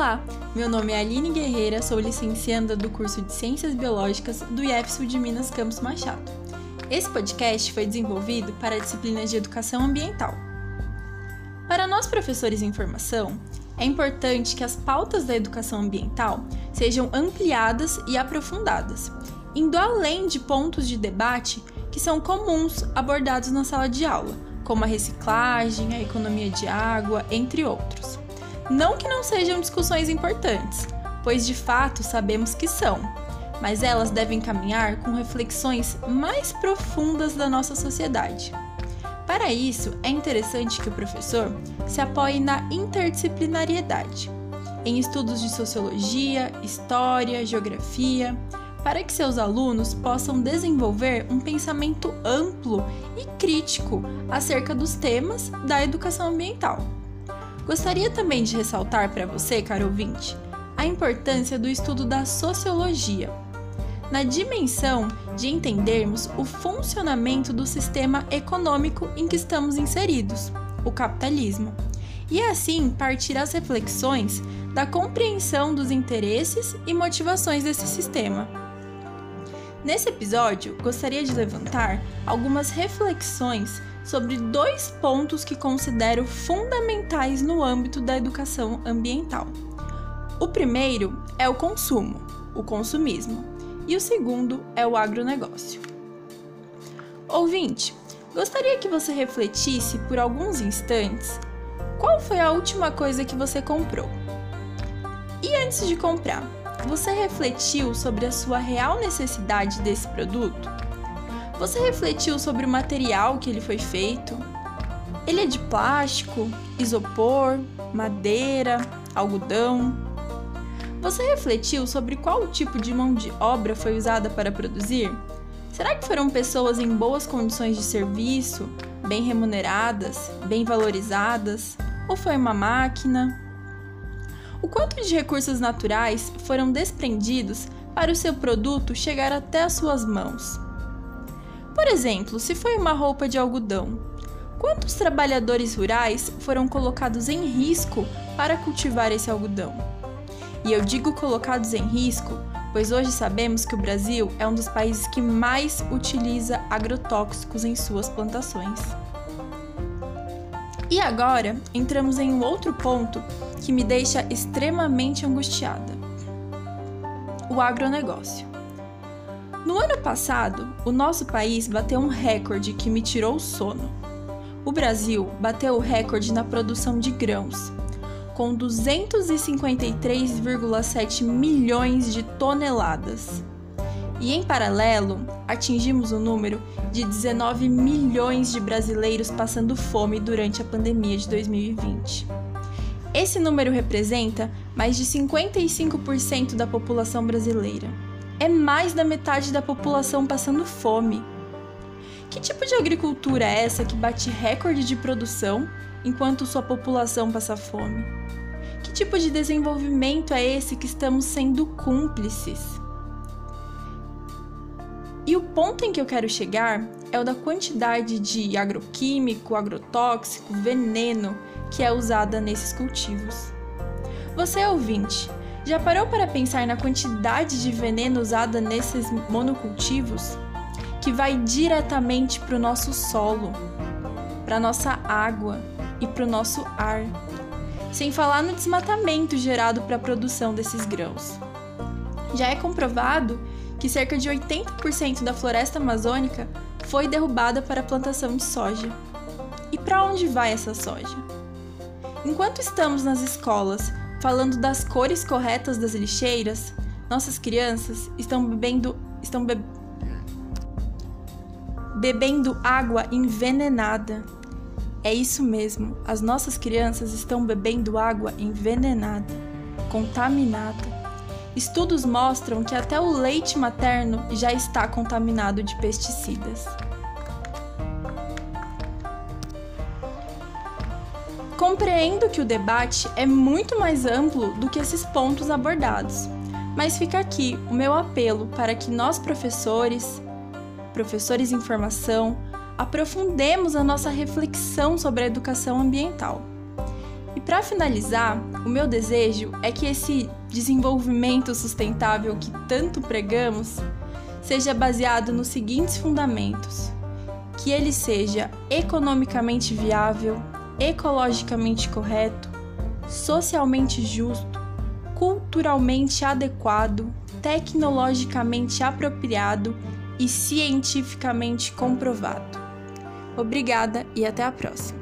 Olá, meu nome é Aline Guerreira, sou licencianda do curso de Ciências Biológicas do IEFSU de Minas Campos Machado. Esse podcast foi desenvolvido para a disciplina de Educação Ambiental. Para nós professores em formação, é importante que as pautas da educação ambiental sejam ampliadas e aprofundadas, indo além de pontos de debate que são comuns abordados na sala de aula, como a reciclagem, a economia de água, entre outros. Não que não sejam discussões importantes, pois de fato sabemos que são, mas elas devem caminhar com reflexões mais profundas da nossa sociedade. Para isso, é interessante que o professor se apoie na interdisciplinariedade, em estudos de sociologia, história, geografia, para que seus alunos possam desenvolver um pensamento amplo e crítico acerca dos temas da educação ambiental. Gostaria também de ressaltar para você, caro ouvinte, a importância do estudo da sociologia, na dimensão de entendermos o funcionamento do sistema econômico em que estamos inseridos, o capitalismo, e assim partir as reflexões da compreensão dos interesses e motivações desse sistema. Nesse episódio, gostaria de levantar algumas reflexões sobre dois pontos que considero fundamentais no âmbito da educação ambiental. O primeiro é o consumo, o consumismo, e o segundo é o agronegócio. Ouvinte, gostaria que você refletisse por alguns instantes qual foi a última coisa que você comprou. E antes de comprar, você refletiu sobre a sua real necessidade desse produto? Você refletiu sobre o material que ele foi feito? Ele é de plástico, isopor, madeira, algodão? Você refletiu sobre qual tipo de mão de obra foi usada para produzir? Será que foram pessoas em boas condições de serviço, bem remuneradas, bem valorizadas? Ou foi uma máquina? O quanto de recursos naturais foram desprendidos para o seu produto chegar até as suas mãos? Por exemplo, se foi uma roupa de algodão, quantos trabalhadores rurais foram colocados em risco para cultivar esse algodão? E eu digo colocados em risco, pois hoje sabemos que o Brasil é um dos países que mais utiliza agrotóxicos em suas plantações. E agora entramos em um outro ponto que me deixa extremamente angustiada: o agronegócio. No ano passado, o nosso país bateu um recorde que me tirou o sono. O Brasil bateu o recorde na produção de grãos, com 253,7 milhões de toneladas. E em paralelo, atingimos o número de 19 milhões de brasileiros passando fome durante a pandemia de 2020. Esse número representa mais de 55% da população brasileira é mais da metade da população passando fome. Que tipo de agricultura é essa que bate recorde de produção enquanto sua população passa fome? Que tipo de desenvolvimento é esse que estamos sendo cúmplices? E o ponto em que eu quero chegar é o da quantidade de agroquímico, agrotóxico, veneno que é usada nesses cultivos. Você é ouvinte, já parou para pensar na quantidade de veneno usada nesses monocultivos? Que vai diretamente para o nosso solo, para a nossa água e para o nosso ar. Sem falar no desmatamento gerado para a produção desses grãos. Já é comprovado que cerca de 80% da floresta amazônica foi derrubada para a plantação de soja. E para onde vai essa soja? Enquanto estamos nas escolas falando das cores corretas das lixeiras, nossas crianças estão bebendo estão be... bebendo água envenenada. É isso mesmo, as nossas crianças estão bebendo água envenenada, contaminada. Estudos mostram que até o leite materno já está contaminado de pesticidas. Compreendo que o debate é muito mais amplo do que esses pontos abordados, mas fica aqui o meu apelo para que nós, professores, professores em formação, aprofundemos a nossa reflexão sobre a educação ambiental. E para finalizar, o meu desejo é que esse desenvolvimento sustentável que tanto pregamos seja baseado nos seguintes fundamentos: que ele seja economicamente viável, ecologicamente correto, socialmente justo, culturalmente adequado, tecnologicamente apropriado e cientificamente comprovado. Obrigada e até a próxima!